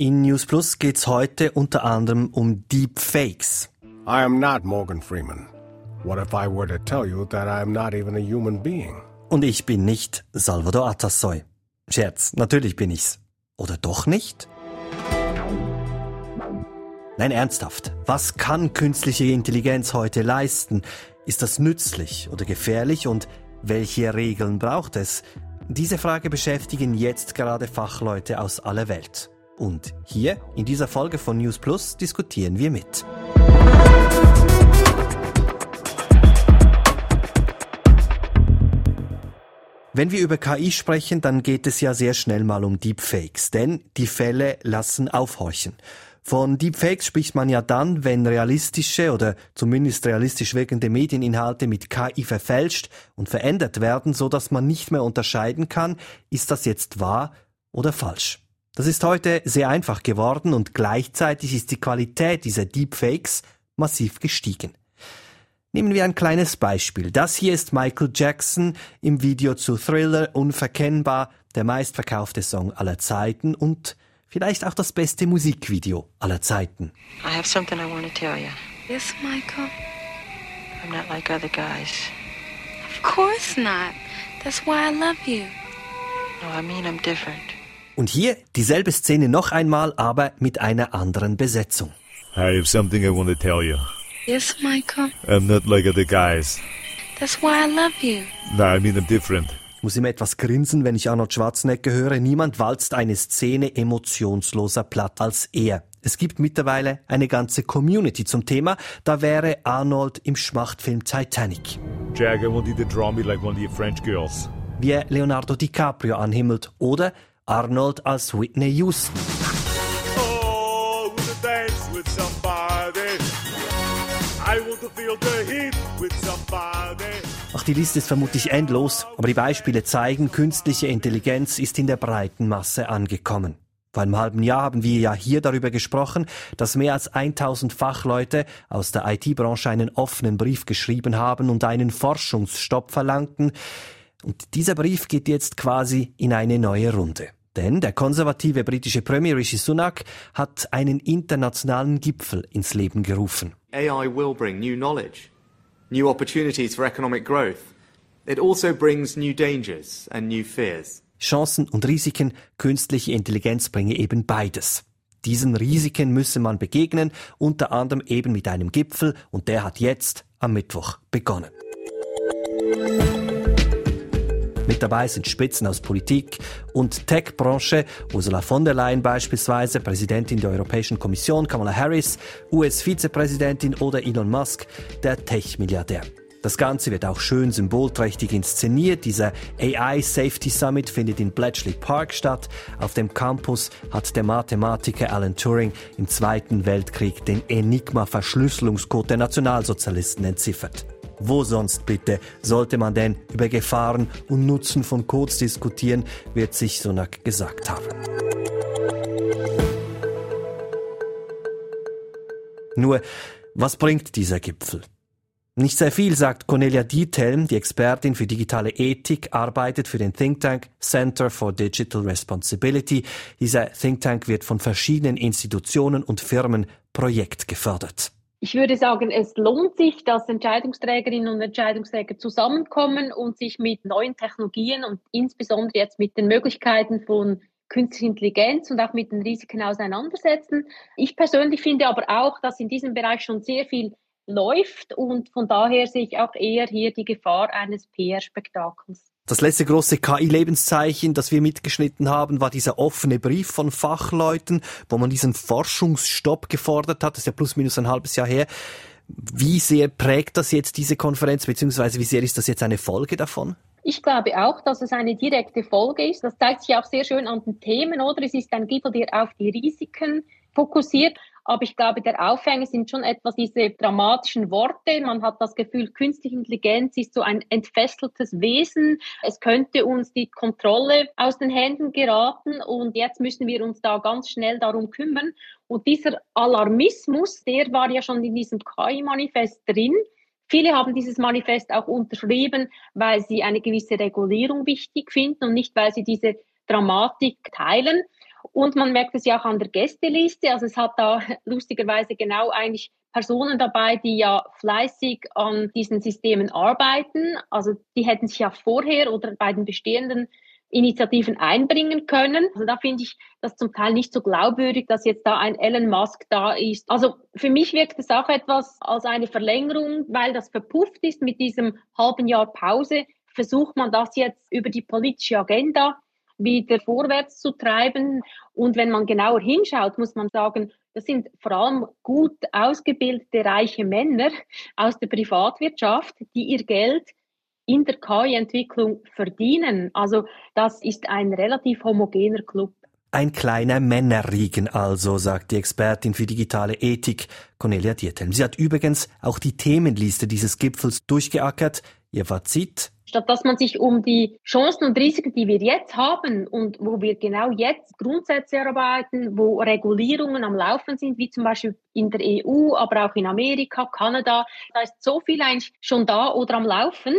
In News Plus geht's heute unter anderem um Deepfakes. I am not Morgan Freeman. What if I were to tell you that I am not even a human being? Und ich bin nicht Salvador Atassoy. Scherz, natürlich bin ich's. Oder doch nicht? Nein, ernsthaft. Was kann künstliche Intelligenz heute leisten? Ist das nützlich oder gefährlich und welche Regeln braucht es? Diese Frage beschäftigen jetzt gerade Fachleute aus aller Welt. Und hier in dieser Folge von News Plus diskutieren wir mit. Wenn wir über KI sprechen, dann geht es ja sehr schnell mal um Deepfakes, denn die Fälle lassen aufhorchen. Von Deepfakes spricht man ja dann, wenn realistische oder zumindest realistisch wirkende Medieninhalte mit KI verfälscht und verändert werden, so dass man nicht mehr unterscheiden kann, ist das jetzt wahr oder falsch. Das ist heute sehr einfach geworden und gleichzeitig ist die Qualität dieser Deepfakes massiv gestiegen. Nehmen wir ein kleines Beispiel. Das hier ist Michael Jackson im Video zu Thriller Unverkennbar, der meistverkaufte Song aller Zeiten und vielleicht auch das beste Musikvideo aller Zeiten. I have something I want to tell you. Yes, Michael. I'm not like other guys. Of course not. That's why I love you. No, I mean I'm different. Und hier dieselbe Szene noch einmal, aber mit einer anderen Besetzung. I have something I want to tell you. Yes, Michael. I'm not like other guys. That's why I love you. No, I mean I'm different. Ich muss immer etwas grinsen, wenn ich Arnold Schwarzenegger höre. Niemand walzt eine Szene emotionsloser platt als er. Es gibt mittlerweile eine ganze Community zum Thema. Da wäre Arnold im Schmachtfilm Titanic. Jack, I want you to draw me like one of your French girls. Wie er Leonardo DiCaprio anhimmelt oder Arnold als Whitney Houston. Oh, wanna dance with somebody. I want to feel the heat with somebody. Ach, die Liste ist vermutlich endlos, aber die Beispiele zeigen, künstliche Intelligenz ist in der breiten Masse angekommen. Vor einem halben Jahr haben wir ja hier darüber gesprochen, dass mehr als 1000 Fachleute aus der IT-Branche einen offenen Brief geschrieben haben und einen Forschungsstopp verlangten. Und dieser Brief geht jetzt quasi in eine neue Runde. Denn der konservative britische Premier Rishi Sunak hat einen internationalen Gipfel ins Leben gerufen. AI will bring new knowledge, new opportunities for economic growth. It also brings new dangers and new fears. Chancen und Risiken, künstliche Intelligenz bringe eben beides. Diesen Risiken müsse man begegnen, unter anderem eben mit einem Gipfel, und der hat jetzt am Mittwoch begonnen. Mit dabei sind Spitzen aus Politik und Tech-Branche, Ursula von der Leyen beispielsweise, Präsidentin der Europäischen Kommission, Kamala Harris, US-Vizepräsidentin oder Elon Musk, der Tech-Milliardär. Das Ganze wird auch schön symbolträchtig inszeniert. Dieser AI Safety Summit findet in Bletchley Park statt. Auf dem Campus hat der Mathematiker Alan Turing im Zweiten Weltkrieg den Enigma-Verschlüsselungscode der Nationalsozialisten entziffert. Wo sonst bitte sollte man denn über Gefahren und Nutzen von Codes diskutieren, wird sich Sunak gesagt haben. Nur, was bringt dieser Gipfel? Nicht sehr viel, sagt Cornelia Diethelm, die Expertin für digitale Ethik, arbeitet für den Think Tank Center for Digital Responsibility. Dieser Think Tank wird von verschiedenen Institutionen und Firmen projektgefördert. Ich würde sagen, es lohnt sich, dass Entscheidungsträgerinnen und Entscheidungsträger zusammenkommen und sich mit neuen Technologien und insbesondere jetzt mit den Möglichkeiten von künstlicher Intelligenz und auch mit den Risiken auseinandersetzen. Ich persönlich finde aber auch, dass in diesem Bereich schon sehr viel läuft und von daher sehe ich auch eher hier die Gefahr eines PR-Spektakels. Das letzte große KI-Lebenszeichen, das wir mitgeschnitten haben, war dieser offene Brief von Fachleuten, wo man diesen Forschungsstopp gefordert hat. Das ist ja plus minus ein halbes Jahr her. Wie sehr prägt das jetzt diese Konferenz, beziehungsweise wie sehr ist das jetzt eine Folge davon? Ich glaube auch, dass es eine direkte Folge ist. Das zeigt sich auch sehr schön an den Themen, oder? Es ist ein Gipfel, der auf die Risiken fokussiert. Aber ich glaube, der Aufhänger sind schon etwas diese dramatischen Worte. Man hat das Gefühl, künstliche Intelligenz ist so ein entfesseltes Wesen. Es könnte uns die Kontrolle aus den Händen geraten und jetzt müssen wir uns da ganz schnell darum kümmern. Und dieser Alarmismus, der war ja schon in diesem KI-Manifest drin. Viele haben dieses Manifest auch unterschrieben, weil sie eine gewisse Regulierung wichtig finden und nicht, weil sie diese Dramatik teilen. Und man merkt es ja auch an der Gästeliste. Also es hat da lustigerweise genau eigentlich Personen dabei, die ja fleißig an diesen Systemen arbeiten. Also die hätten sich ja vorher oder bei den bestehenden Initiativen einbringen können. Also da finde ich das zum Teil nicht so glaubwürdig, dass jetzt da ein Elon Musk da ist. Also für mich wirkt es auch etwas als eine Verlängerung, weil das verpufft ist mit diesem halben Jahr Pause. Versucht man das jetzt über die politische Agenda wieder vorwärts zu treiben. Und wenn man genauer hinschaut, muss man sagen, das sind vor allem gut ausgebildete, reiche Männer aus der Privatwirtschaft, die ihr Geld in der KI-Entwicklung verdienen. Also das ist ein relativ homogener Club. Ein kleiner Männerriegen also, sagt die Expertin für digitale Ethik Cornelia Dietelm. Sie hat übrigens auch die Themenliste dieses Gipfels durchgeackert. Ihr Fazit? Statt dass man sich um die Chancen und Risiken, die wir jetzt haben und wo wir genau jetzt Grundsätze erarbeiten, wo Regulierungen am Laufen sind, wie zum Beispiel in der EU, aber auch in Amerika, Kanada, da ist so viel eigentlich schon da oder am Laufen.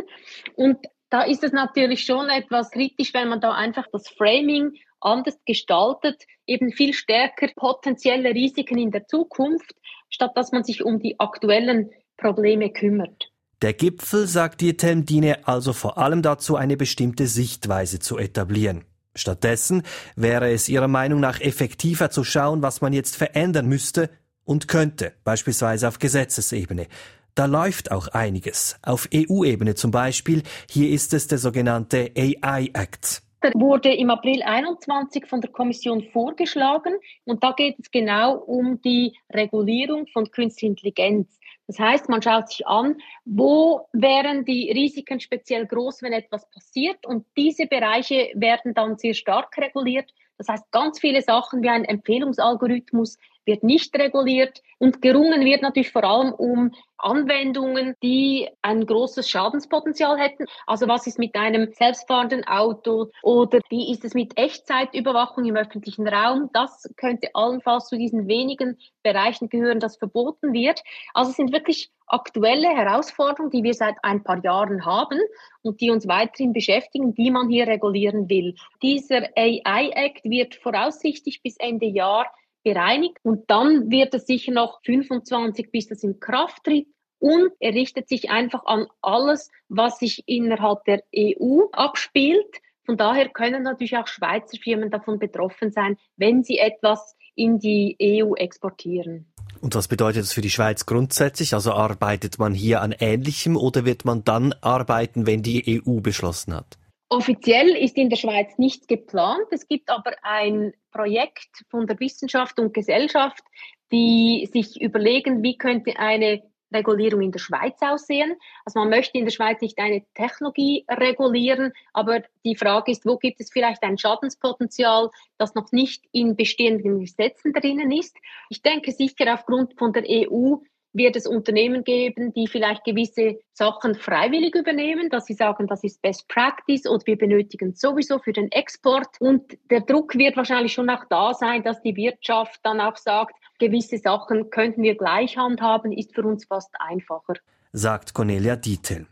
Und da ist es natürlich schon etwas kritisch, wenn man da einfach das Framing anders gestaltet, eben viel stärker potenzielle Risiken in der Zukunft, statt dass man sich um die aktuellen Probleme kümmert. Der Gipfel, sagt Dietem, diene also vor allem dazu, eine bestimmte Sichtweise zu etablieren. Stattdessen wäre es ihrer Meinung nach effektiver zu schauen, was man jetzt verändern müsste und könnte, beispielsweise auf Gesetzesebene. Da läuft auch einiges. Auf EU-Ebene zum Beispiel. Hier ist es der sogenannte AI Act. Der wurde im April 21 von der Kommission vorgeschlagen und da geht es genau um die Regulierung von künstlicher Intelligenz. Das heißt, man schaut sich an, wo wären die Risiken speziell groß, wenn etwas passiert. Und diese Bereiche werden dann sehr stark reguliert. Das heißt, ganz viele Sachen wie ein Empfehlungsalgorithmus wird nicht reguliert und gerungen wird natürlich vor allem um Anwendungen, die ein großes Schadenspotenzial hätten. Also was ist mit einem selbstfahrenden Auto oder wie ist es mit Echtzeitüberwachung im öffentlichen Raum? Das könnte allenfalls zu diesen wenigen Bereichen gehören, das verboten wird. Also es sind wirklich aktuelle Herausforderungen, die wir seit ein paar Jahren haben und die uns weiterhin beschäftigen, die man hier regulieren will. Dieser AI Act wird voraussichtlich bis Ende Jahr bereinigt und dann wird es sicher noch 25, bis das in Kraft tritt. Und er richtet sich einfach an alles, was sich innerhalb der EU abspielt. Von daher können natürlich auch Schweizer Firmen davon betroffen sein, wenn sie etwas in die EU exportieren. Und was bedeutet das für die Schweiz grundsätzlich? Also arbeitet man hier an Ähnlichem oder wird man dann arbeiten, wenn die EU beschlossen hat? Offiziell ist in der Schweiz nichts geplant. Es gibt aber ein Projekt von der Wissenschaft und Gesellschaft, die sich überlegen, wie könnte eine Regulierung in der Schweiz aussehen. Also man möchte in der Schweiz nicht eine Technologie regulieren, aber die Frage ist, wo gibt es vielleicht ein Schadenspotenzial, das noch nicht in bestehenden Gesetzen drinnen ist. Ich denke sicher aufgrund von der EU wird es Unternehmen geben, die vielleicht gewisse Sachen freiwillig übernehmen, dass sie sagen, das ist Best Practice und wir benötigen sowieso für den Export. Und der Druck wird wahrscheinlich schon auch da sein, dass die Wirtschaft dann auch sagt, gewisse Sachen könnten wir gleich handhaben, ist für uns fast einfacher. Sagt Cornelia Dietel.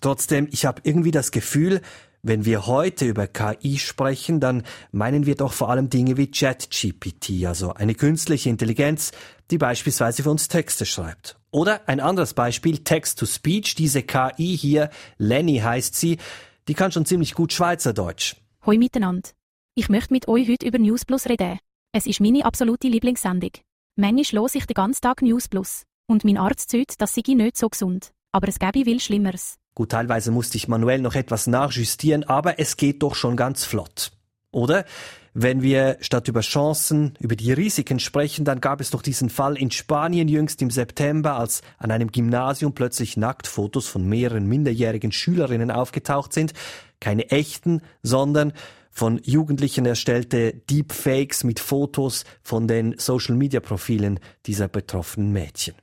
Trotzdem, ich habe irgendwie das Gefühl, wenn wir heute über KI sprechen, dann meinen wir doch vor allem Dinge wie ChatGPT, also eine künstliche Intelligenz, die beispielsweise für uns Texte schreibt. Oder ein anderes Beispiel, Text-to-Speech, diese KI hier, Lenny heißt sie, die kann schon ziemlich gut Schweizerdeutsch. Hoi miteinander. Ich möchte mit euch heute über News Plus reden. Es ist meine absolute Lieblingssendung. Manchmal höre ich den ganzen Tag News Plus. Und mein Arzt sagt, das sei nicht so gesund. Aber es gäbe viel Schlimmeres. Gut, teilweise musste ich manuell noch etwas nachjustieren, aber es geht doch schon ganz flott. Oder? Wenn wir statt über Chancen, über die Risiken sprechen, dann gab es doch diesen Fall in Spanien jüngst im September, als an einem Gymnasium plötzlich Nacktfotos von mehreren minderjährigen Schülerinnen aufgetaucht sind. Keine echten, sondern von Jugendlichen erstellte Deepfakes mit Fotos von den Social-Media-Profilen dieser betroffenen Mädchen.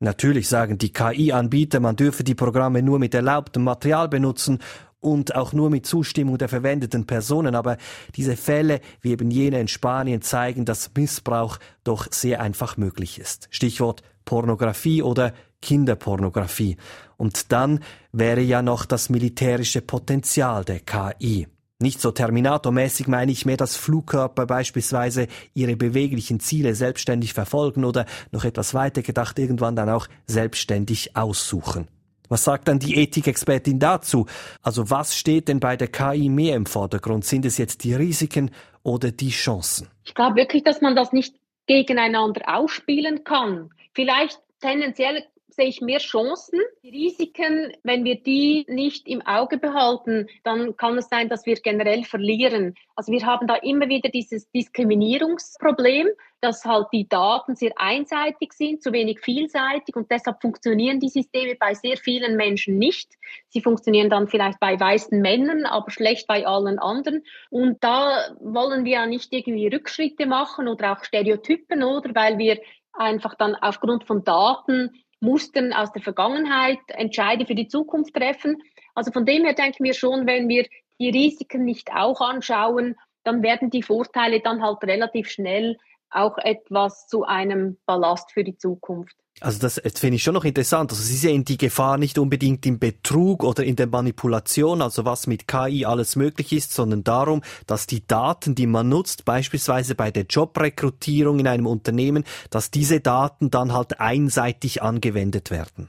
Natürlich sagen die KI-Anbieter, man dürfe die Programme nur mit erlaubtem Material benutzen und auch nur mit Zustimmung der verwendeten Personen, aber diese Fälle, wie eben jene in Spanien, zeigen, dass Missbrauch doch sehr einfach möglich ist. Stichwort Pornografie oder Kinderpornografie. Und dann wäre ja noch das militärische Potenzial der KI. Nicht so Terminatormäßig meine ich mehr, dass Flugkörper beispielsweise ihre beweglichen Ziele selbstständig verfolgen oder noch etwas weiter gedacht irgendwann dann auch selbstständig aussuchen. Was sagt dann die Ethikexpertin dazu? Also was steht denn bei der KI mehr im Vordergrund? Sind es jetzt die Risiken oder die Chancen? Ich glaube wirklich, dass man das nicht gegeneinander ausspielen kann. Vielleicht tendenziell sehe ich mehr Chancen. Die Risiken, wenn wir die nicht im Auge behalten, dann kann es sein, dass wir generell verlieren. Also wir haben da immer wieder dieses Diskriminierungsproblem, dass halt die Daten sehr einseitig sind, zu wenig vielseitig und deshalb funktionieren die Systeme bei sehr vielen Menschen nicht. Sie funktionieren dann vielleicht bei weißen Männern, aber schlecht bei allen anderen. Und da wollen wir ja nicht irgendwie Rückschritte machen oder auch Stereotypen, oder? Weil wir einfach dann aufgrund von Daten Mustern aus der Vergangenheit Entscheide für die Zukunft treffen. Also von dem her denken wir schon, wenn wir die Risiken nicht auch anschauen, dann werden die Vorteile dann halt relativ schnell auch etwas zu einem Ballast für die Zukunft. Also das, finde ich schon noch interessant. Also Sie sehen die Gefahr nicht unbedingt im Betrug oder in der Manipulation, also was mit KI alles möglich ist, sondern darum, dass die Daten, die man nutzt, beispielsweise bei der Jobrekrutierung in einem Unternehmen, dass diese Daten dann halt einseitig angewendet werden.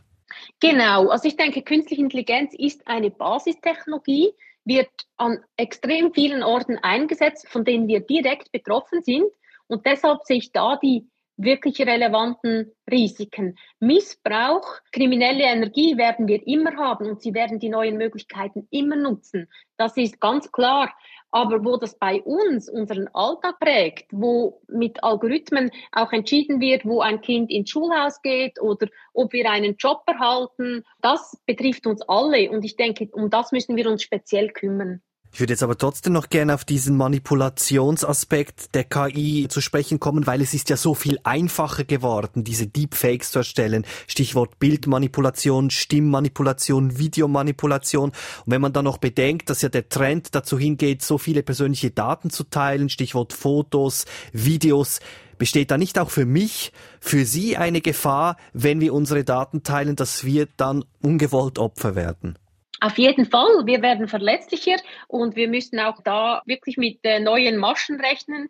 Genau, also ich denke, künstliche Intelligenz ist eine Basistechnologie, wird an extrem vielen Orten eingesetzt, von denen wir direkt betroffen sind. Und deshalb sehe ich da die wirklich relevanten Risiken. Missbrauch, kriminelle Energie werden wir immer haben und sie werden die neuen Möglichkeiten immer nutzen. Das ist ganz klar. Aber wo das bei uns unseren Alltag prägt, wo mit Algorithmen auch entschieden wird, wo ein Kind ins Schulhaus geht oder ob wir einen Job erhalten, das betrifft uns alle. Und ich denke, um das müssen wir uns speziell kümmern. Ich würde jetzt aber trotzdem noch gerne auf diesen Manipulationsaspekt der KI zu sprechen kommen, weil es ist ja so viel einfacher geworden, diese Deepfakes zu erstellen. Stichwort Bildmanipulation, Stimmmanipulation, Videomanipulation. Und wenn man dann noch bedenkt, dass ja der Trend dazu hingeht, so viele persönliche Daten zu teilen, Stichwort Fotos, Videos, besteht da nicht auch für mich, für Sie eine Gefahr, wenn wir unsere Daten teilen, dass wir dann ungewollt Opfer werden? Auf jeden Fall, wir werden verletzlicher und wir müssen auch da wirklich mit äh, neuen Maschen rechnen.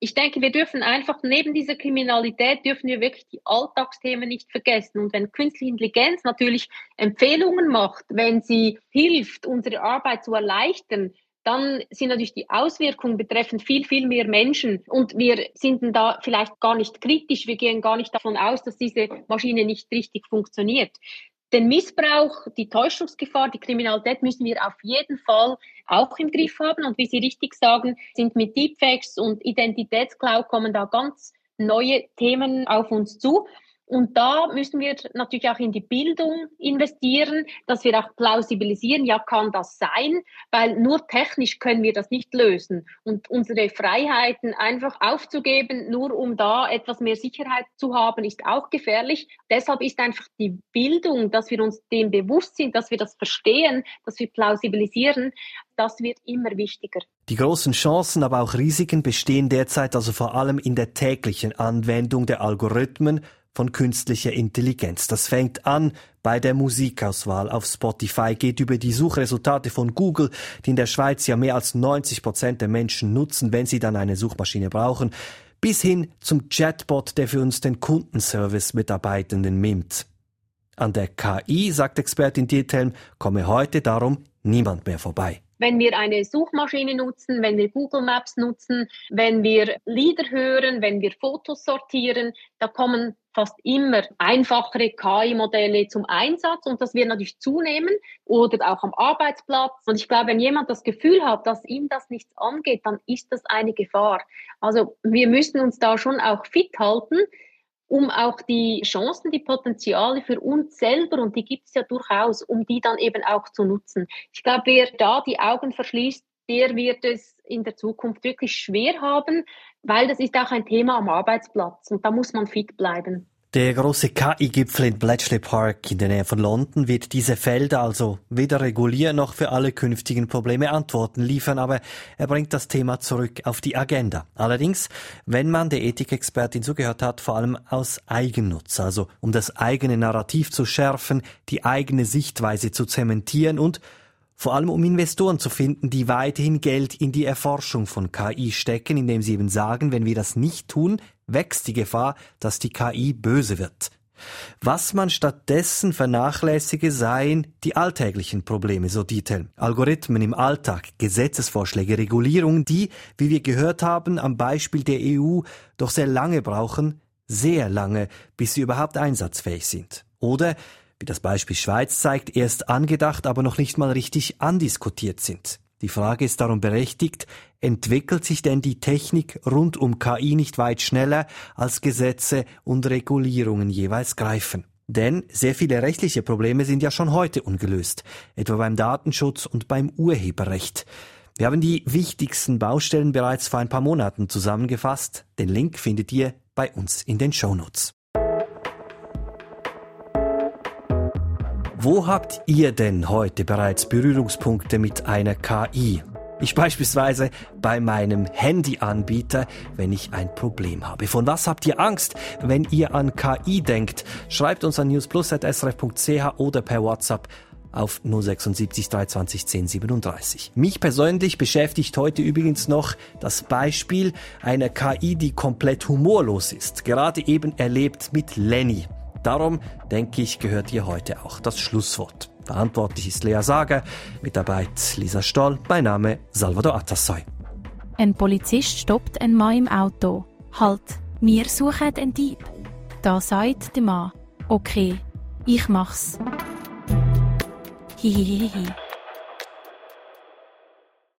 Ich denke, wir dürfen einfach neben dieser Kriminalität dürfen wir wirklich die Alltagsthemen nicht vergessen. Und wenn künstliche Intelligenz natürlich Empfehlungen macht, wenn sie hilft, unsere Arbeit zu erleichtern, dann sind natürlich die Auswirkungen betreffend viel, viel mehr Menschen. Und wir sind da vielleicht gar nicht kritisch. Wir gehen gar nicht davon aus, dass diese Maschine nicht richtig funktioniert. Den Missbrauch, die Täuschungsgefahr, die Kriminalität müssen wir auf jeden Fall auch im Griff haben. Und wie Sie richtig sagen, sind mit Deepfakes und Identitätsklau kommen da ganz neue Themen auf uns zu. Und da müssen wir natürlich auch in die Bildung investieren, dass wir auch plausibilisieren, ja, kann das sein, weil nur technisch können wir das nicht lösen. Und unsere Freiheiten einfach aufzugeben, nur um da etwas mehr Sicherheit zu haben, ist auch gefährlich. Deshalb ist einfach die Bildung, dass wir uns dem bewusst sind, dass wir das verstehen, dass wir plausibilisieren, das wird immer wichtiger. Die großen Chancen, aber auch Risiken bestehen derzeit also vor allem in der täglichen Anwendung der Algorithmen von künstlicher Intelligenz. Das fängt an bei der Musikauswahl auf Spotify, geht über die Suchresultate von Google, die in der Schweiz ja mehr als 90 Prozent der Menschen nutzen, wenn sie dann eine Suchmaschine brauchen, bis hin zum Chatbot, der für uns den Kundenservice-Mitarbeitenden mimt. An der KI, sagt Expertin Diethelm, komme heute darum niemand mehr vorbei wenn wir eine Suchmaschine nutzen, wenn wir Google Maps nutzen, wenn wir Lieder hören, wenn wir Fotos sortieren, da kommen fast immer einfachere KI-Modelle zum Einsatz und das wird natürlich zunehmen oder auch am Arbeitsplatz. Und ich glaube, wenn jemand das Gefühl hat, dass ihm das nichts angeht, dann ist das eine Gefahr. Also wir müssen uns da schon auch fit halten um auch die Chancen, die Potenziale für uns selber, und die gibt es ja durchaus, um die dann eben auch zu nutzen. Ich glaube, wer da die Augen verschließt, der wird es in der Zukunft wirklich schwer haben, weil das ist auch ein Thema am Arbeitsplatz und da muss man fit bleiben. Der große KI-Gipfel in Bletchley Park in der Nähe von London wird diese Felder also weder regulieren noch für alle künftigen Probleme Antworten liefern, aber er bringt das Thema zurück auf die Agenda. Allerdings, wenn man der Ethikexpertin zugehört hat, vor allem aus Eigennutz, also um das eigene Narrativ zu schärfen, die eigene Sichtweise zu zementieren und Vor allem um Investoren zu finden, die weiterhin Geld in die Erforschung von KI stecken, indem sie eben sagen, wenn wir das nicht tun, wächst die Gefahr, dass die KI böse wird. Was man stattdessen vernachlässige, seien die alltäglichen Probleme, so Dietel. Algorithmen im Alltag, Gesetzesvorschläge, Regulierungen, die, wie wir gehört haben, am Beispiel der EU doch sehr lange brauchen, sehr lange, bis sie überhaupt einsatzfähig sind. Oder, wie das Beispiel Schweiz zeigt, erst angedacht, aber noch nicht mal richtig andiskutiert sind. Die Frage ist darum berechtigt, entwickelt sich denn die Technik rund um KI nicht weit schneller, als Gesetze und Regulierungen jeweils greifen? Denn sehr viele rechtliche Probleme sind ja schon heute ungelöst, etwa beim Datenschutz und beim Urheberrecht. Wir haben die wichtigsten Baustellen bereits vor ein paar Monaten zusammengefasst. Den Link findet ihr bei uns in den Shownotes. Wo habt ihr denn heute bereits Berührungspunkte mit einer KI? Ich beispielsweise bei meinem Handyanbieter, wenn ich ein Problem habe. Von was habt ihr Angst, wenn ihr an KI denkt? Schreibt uns an newsplus.srf.ch oder per WhatsApp auf 076 320 1037. Mich persönlich beschäftigt heute übrigens noch das Beispiel einer KI, die komplett humorlos ist. Gerade eben erlebt mit Lenny. Darum, denke ich, gehört ihr heute auch das Schlusswort. Verantwortlich ist Lea Sager, Mitarbeit Lisa Stoll, mein Name Salvador Atassoy. Ein Polizist stoppt einen Mann im Auto. Halt, wir suchen einen Dieb. Da sagt der Mann, okay, ich mach's. Hihihihi.